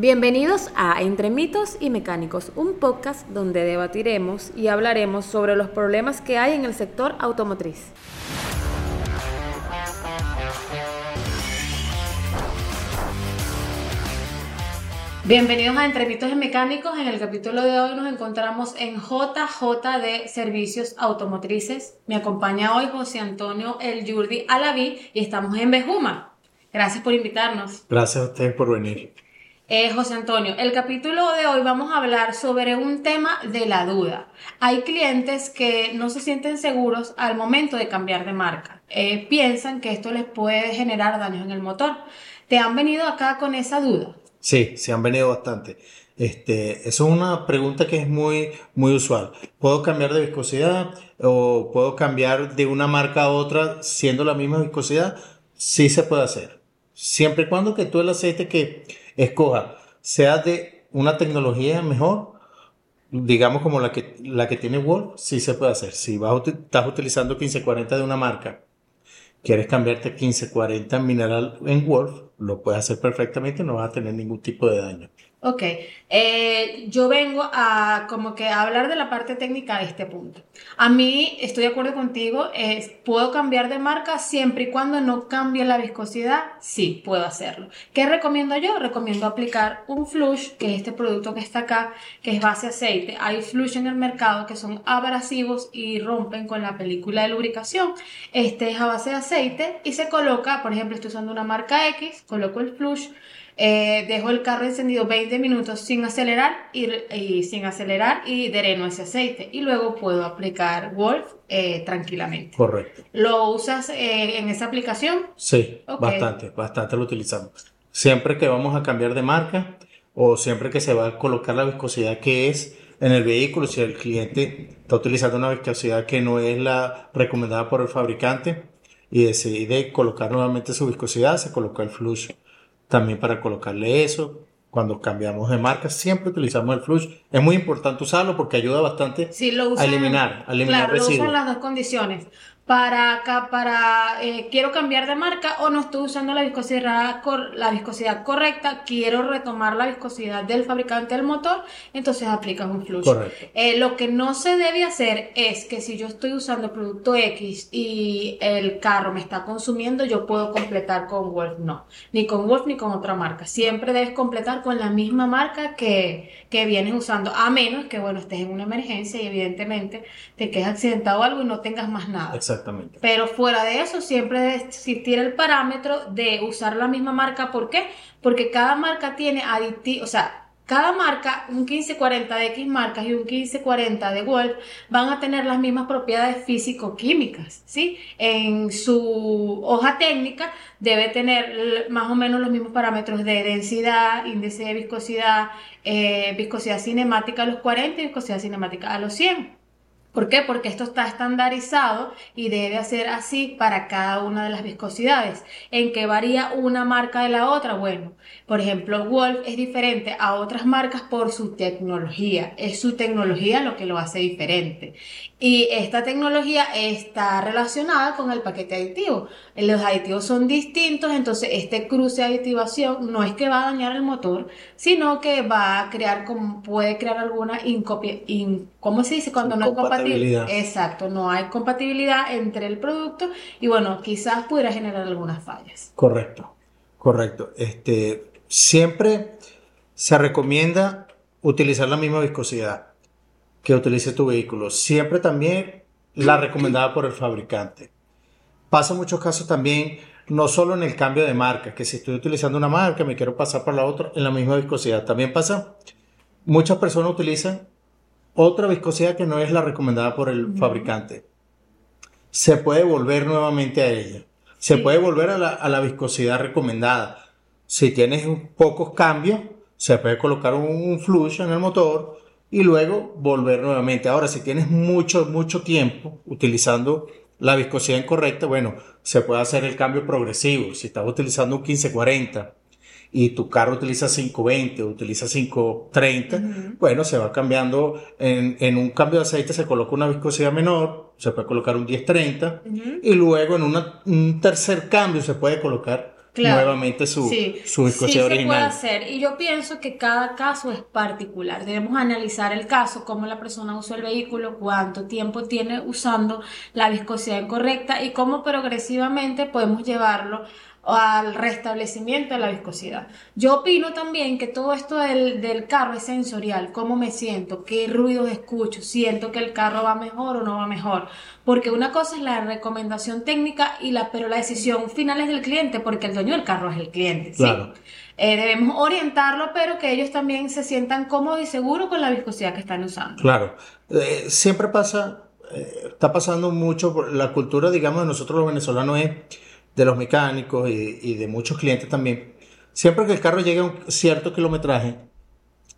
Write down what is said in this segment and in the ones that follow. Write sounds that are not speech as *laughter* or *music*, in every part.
Bienvenidos a Entre mitos y mecánicos, un podcast donde debatiremos y hablaremos sobre los problemas que hay en el sector automotriz. Bienvenidos a Entre mitos y mecánicos. En el capítulo de hoy nos encontramos en JJ de Servicios Automotrices. Me acompaña hoy José Antonio El Yurdi Alaví y estamos en Bejuma. Gracias por invitarnos. Gracias a ustedes por venir. Eh, José Antonio, el capítulo de hoy vamos a hablar sobre un tema de la duda. Hay clientes que no se sienten seguros al momento de cambiar de marca. Eh, piensan que esto les puede generar daños en el motor. ¿Te han venido acá con esa duda? Sí, se han venido bastante. Este, es una pregunta que es muy, muy usual. ¿Puedo cambiar de viscosidad o puedo cambiar de una marca a otra siendo la misma viscosidad? Sí se puede hacer. Siempre y cuando que tú el aceite que escoja, sea de una tecnología mejor, digamos como la que, la que tiene Wolf, sí se puede hacer. Si vas, estás utilizando 1540 de una marca, quieres cambiarte 1540 mineral en Wolf, lo puedes hacer perfectamente, no vas a tener ningún tipo de daño. Ok, eh, yo vengo a como que a hablar de la parte técnica de este punto. A mí, estoy de acuerdo contigo, puedo cambiar de marca siempre y cuando no cambie la viscosidad, sí, puedo hacerlo. ¿Qué recomiendo yo? Recomiendo aplicar un flush, que es este producto que está acá, que es base aceite. Hay flush en el mercado que son abrasivos y rompen con la película de lubricación. Este es a base de aceite y se coloca, por ejemplo, estoy usando una marca X, coloco el flush, eh, dejo el carro encendido 20 minutos sin acelerar y, sin acelerar y dereno ese aceite y luego puedo aplicar Wolf eh, tranquilamente. Correcto. ¿Lo usas eh, en esa aplicación? Sí, bastante, bastante lo utilizamos. Siempre que vamos a cambiar de marca o siempre que se va a colocar la viscosidad que es en el vehículo, si el cliente está utilizando una viscosidad que no es la recomendada por el fabricante y decide colocar nuevamente su viscosidad, se coloca el flush también para colocarle eso. Cuando cambiamos de marca, siempre utilizamos el flush. Es muy importante usarlo porque ayuda bastante a eliminar, a eliminar claro, Lo usan las dos condiciones para acá, para eh, quiero cambiar de marca o no estoy usando la viscosidad, la viscosidad correcta, quiero retomar la viscosidad del fabricante del motor, entonces aplicas un flush. Eh, lo que no se debe hacer es que si yo estoy usando el producto X y el carro me está consumiendo, yo puedo completar con Wolf. No, ni con Wolf ni con otra marca. Siempre debes completar con la misma marca que, que vienes usando, a menos que, bueno, estés en una emergencia y evidentemente te quedes accidentado o algo y no tengas más nada. Exacto. Pero fuera de eso, siempre debe existir el parámetro de usar la misma marca. ¿Por qué? Porque cada marca tiene aditivos, o sea, cada marca, un 1540 de X marcas y un 1540 de Wolf, van a tener las mismas propiedades físico-químicas, ¿sí? En su hoja técnica debe tener más o menos los mismos parámetros de densidad, índice de viscosidad, eh, viscosidad cinemática a los 40 y viscosidad cinemática a los 100. ¿Por qué? Porque esto está estandarizado y debe ser así para cada una de las viscosidades. ¿En qué varía una marca de la otra? Bueno, por ejemplo, Wolf es diferente a otras marcas por su tecnología. Es su tecnología lo que lo hace diferente. Y esta tecnología está relacionada con el paquete aditivo. Los aditivos son distintos, entonces este cruce de aditivación no es que va a dañar el motor, sino que va a crear, como puede crear alguna incopia, ¿cómo se dice? Cuando no hay compatibilidad. Exacto, no hay compatibilidad entre el producto y bueno, quizás pudiera generar algunas fallas. Correcto, correcto. Este, siempre se recomienda utilizar la misma viscosidad que utilice tu vehículo. Siempre también la recomendada por el fabricante. Pasa muchos casos también, no solo en el cambio de marca, que si estoy utilizando una marca, me quiero pasar por la otra en la misma viscosidad. También pasa, muchas personas utilizan otra viscosidad que no es la recomendada por el fabricante. Se puede volver nuevamente a ella. Se puede volver a la, a la, viscosidad recomendada. Si tienes pocos cambios, se puede colocar un, un flush en el motor y luego volver nuevamente. Ahora, si tienes mucho, mucho tiempo utilizando la viscosidad incorrecta, bueno, se puede hacer el cambio progresivo. Si estás utilizando un 1540 y tu carro utiliza 520 o utiliza 530, bueno, se va cambiando. En, en, un cambio de aceite se coloca una viscosidad menor, se puede colocar un 1030 y luego en un tercer cambio se puede colocar nuevamente su, su viscosidad sí original. se puede hacer. Y yo pienso que cada caso es particular. Debemos analizar el caso, cómo la persona usó el vehículo, cuánto tiempo tiene usando la viscosidad incorrecta y cómo progresivamente podemos llevarlo al restablecimiento de la viscosidad. Yo opino también que todo esto del, del, carro es sensorial, cómo me siento, qué ruidos escucho, siento que el carro va mejor o no va mejor, porque una cosa es la recomendación técnica y la, pero la decisión final es del cliente, porque el dueño del carro es el cliente. Claro. Eh, debemos orientarlo, pero que ellos también se sientan cómodos y seguros con la viscosidad que están usando. Claro, eh, siempre pasa, eh, está pasando mucho, por la cultura, digamos, de nosotros los venezolanos es de los mecánicos y, y, de muchos clientes también, siempre que el carro llegue a un cierto kilometraje,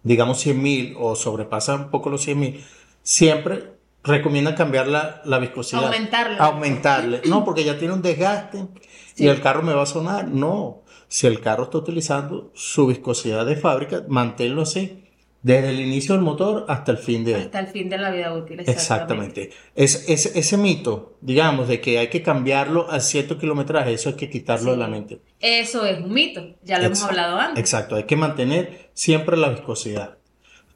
digamos 100 mil o sobrepasa un poco los 100 mil, siempre recomiendan cambiar la, la viscosidad. Aumentarle. Aumentarle. No, *clears throat* porque ya tiene un desgaste sí. y el carro me va a sonar. No, si el carro está utilizando su viscosidad de fábrica, manténlo así. Desde el inicio del motor hasta el fin de... Hasta el fin de la vida útil. Exactamente. exactamente. Es, es, ese mito, digamos, de que hay que cambiarlo a cierto kilometraje, eso hay que quitarlo sí. de la mente. Eso es un mito, ya lo Exacto. hemos hablado antes. Exacto, hay que mantener siempre la viscosidad.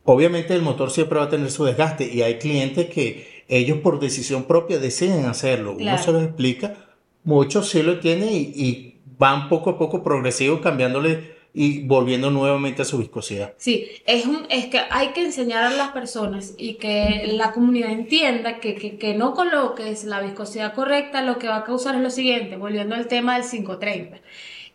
Obviamente el motor siempre va a tener su desgaste y hay clientes que ellos por decisión propia deciden hacerlo. Claro. Uno se los explica, muchos sí lo entienden y, y van poco a poco progresivo cambiándole y volviendo nuevamente a su viscosidad. Sí, es, un, es que hay que enseñar a las personas y que la comunidad entienda que, que, que no coloques la viscosidad correcta, lo que va a causar es lo siguiente, volviendo al tema del 530.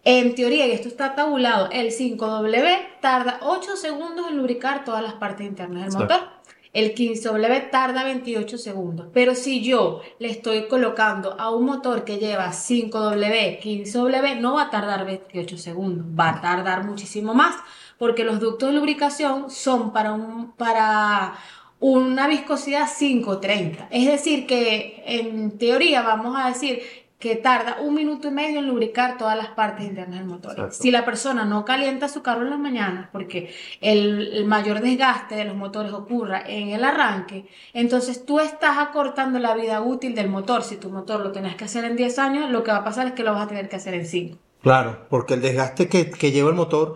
En teoría, y esto está tabulado, el 5W tarda 8 segundos en lubricar todas las partes internas del motor. El 15W tarda 28 segundos. Pero si yo le estoy colocando a un motor que lleva 5W, 15W, no va a tardar 28 segundos. Va a tardar muchísimo más. Porque los ductos de lubricación son para, un, para una viscosidad 530. Es decir, que en teoría vamos a decir que tarda un minuto y medio en lubricar todas las partes internas del motor. Exacto. Si la persona no calienta su carro en las mañanas, porque el, el, mayor desgaste de los motores ocurra en el arranque, entonces tú estás acortando la vida útil del motor. Si tu motor lo tenías que hacer en 10 años, lo que va a pasar es que lo vas a tener que hacer en 5. Claro, porque el desgaste que, que lleva el motor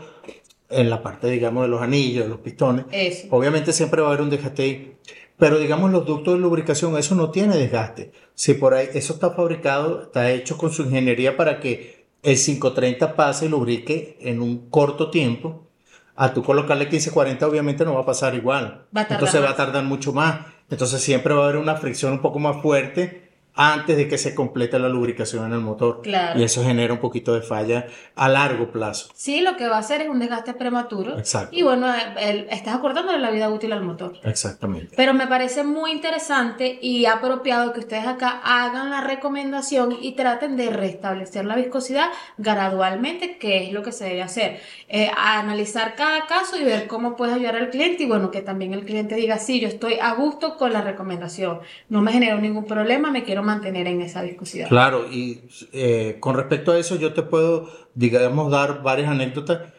en la parte, digamos, de los anillos, de los pistones, Eso. obviamente siempre va a haber un desgaste. Pero digamos los ductos de lubricación, eso no tiene desgaste. Si por ahí, eso está fabricado, está hecho con su ingeniería para que el 530 pase y lubrique en un corto tiempo. A tú colocarle 1540 obviamente no va a pasar igual. Va a Entonces va a tardar mucho más. Entonces siempre va a haber una fricción un poco más fuerte antes de que se complete la lubricación en el motor. Claro. Y eso genera un poquito de falla a largo plazo. Sí, lo que va a hacer es un desgaste prematuro. Exacto. Y bueno, el, estás acordándole la vida útil al motor. Exactamente. Pero me parece muy interesante y apropiado que ustedes acá hagan la recomendación y traten de restablecer la viscosidad gradualmente, que es lo que se debe hacer. Eh, analizar cada caso y ver cómo puedes ayudar al cliente y bueno, que también el cliente diga, sí, yo estoy a gusto con la recomendación, no me generó ningún problema, me quiero mantener en esa viscosidad. Claro, y eh, con respecto a eso yo te puedo, digamos, dar varias anécdotas.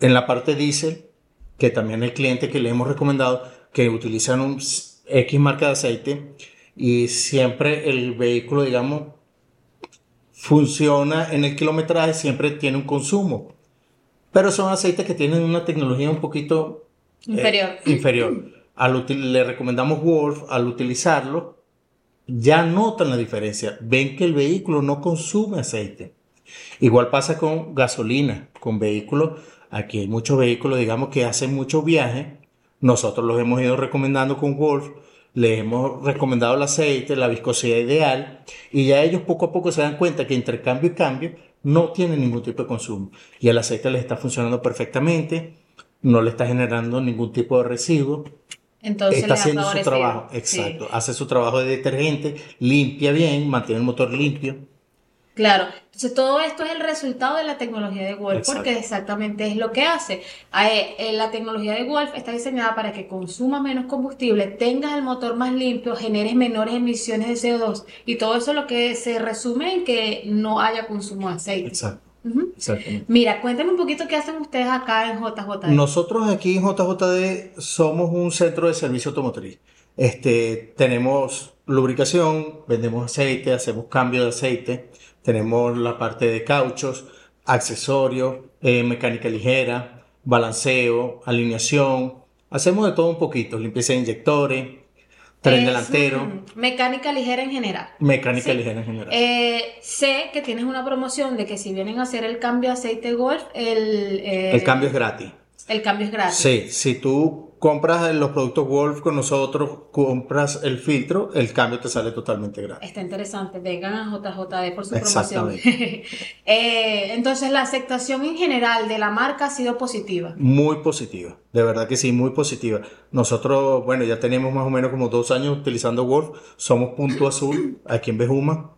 En la parte diésel, que también hay clientes que le hemos recomendado que utilizan un X marca de aceite y siempre el vehículo, digamos, funciona en el kilometraje, siempre tiene un consumo. Pero son aceites que tienen una tecnología un poquito inferior. Eh, inferior. Al le recomendamos Wolf, al utilizarlo, ya notan la diferencia. Ven que el vehículo no consume aceite. Igual pasa con gasolina, con vehículos. Aquí hay muchos vehículos, digamos, que hacen muchos viajes. Nosotros los hemos ido recomendando con Wolf. Les hemos recomendado el aceite, la viscosidad ideal. Y ya ellos poco a poco se dan cuenta que entre cambio y cambio no tienen ningún tipo de consumo. Y el aceite les está funcionando perfectamente. No le está generando ningún tipo de residuo. Entonces está haciendo su trabajo, exacto. Sí. Hace su trabajo de detergente, limpia bien, mantiene el motor limpio. Claro, entonces todo esto es el resultado de la tecnología de Wolf, exacto. porque exactamente es lo que hace. La tecnología de Wolf está diseñada para que consuma menos combustible, tengas el motor más limpio, generes menores emisiones de CO2 y todo eso lo que se resume en que no haya consumo de aceite. Exacto. Uh -huh. Mira, cuéntame un poquito qué hacen ustedes acá en JJD. Nosotros aquí en JJD somos un centro de servicio automotriz. Este, tenemos lubricación, vendemos aceite, hacemos cambio de aceite, tenemos la parte de cauchos, accesorios, eh, mecánica ligera, balanceo, alineación. Hacemos de todo un poquito, limpieza de inyectores, tren Es, delantero, mecánica ligera en general. mecánica Sí. ligera en general. Eh, sé que tienes una promoción de que si vienen a hacer el cambio de aceite Golf, el, eh, El cambio es gratis. el cambio es gratis. Sí, si tú compras los productos Wolf con nosotros, compras el filtro, el cambio te sale totalmente gratis. Está interesante, vengan a JJD por su Exactamente. promoción. *laughs* Eh, entonces, la aceptación en general de la marca ha sido positiva. Muy positiva, de verdad que sí, muy positiva. Nosotros, bueno, ya tenemos más o menos como dos años utilizando Wolf, somos Punto Azul aquí en Bejuma,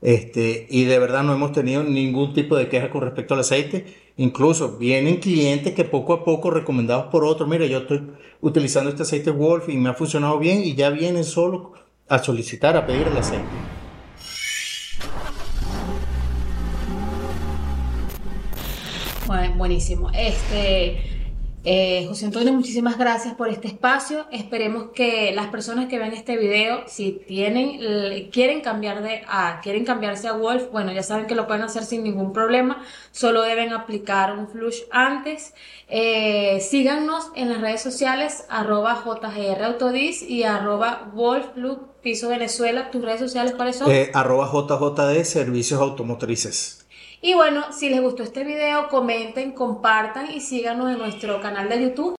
este, y de verdad no hemos tenido ningún tipo de queja con respecto al aceite. Incluso vienen clientes que poco a poco, recomendados por otros, mira, yo estoy utilizando este aceite Wolf y me ha funcionado bien, y ya vienen solo a solicitar, a pedir el aceite. Bueno, buenísimo. Este, eh, José Antonio, muchísimas gracias por este espacio. Esperemos que las personas que ven este video, si tienen, quieren cambiar de a, quieren cambiarse a Wolf, bueno, ya saben que lo pueden hacer sin ningún problema. Solo deben aplicar un flush antes. Eh, síganos en las redes sociales, arroba JGR Autodis y arroba Venezuela. ¿Tus redes sociales cuáles son? Eh, arroba JJD Servicios Automotrices. Y bueno, si les gustó este video, comenten, compartan y síganos en nuestro canal de YouTube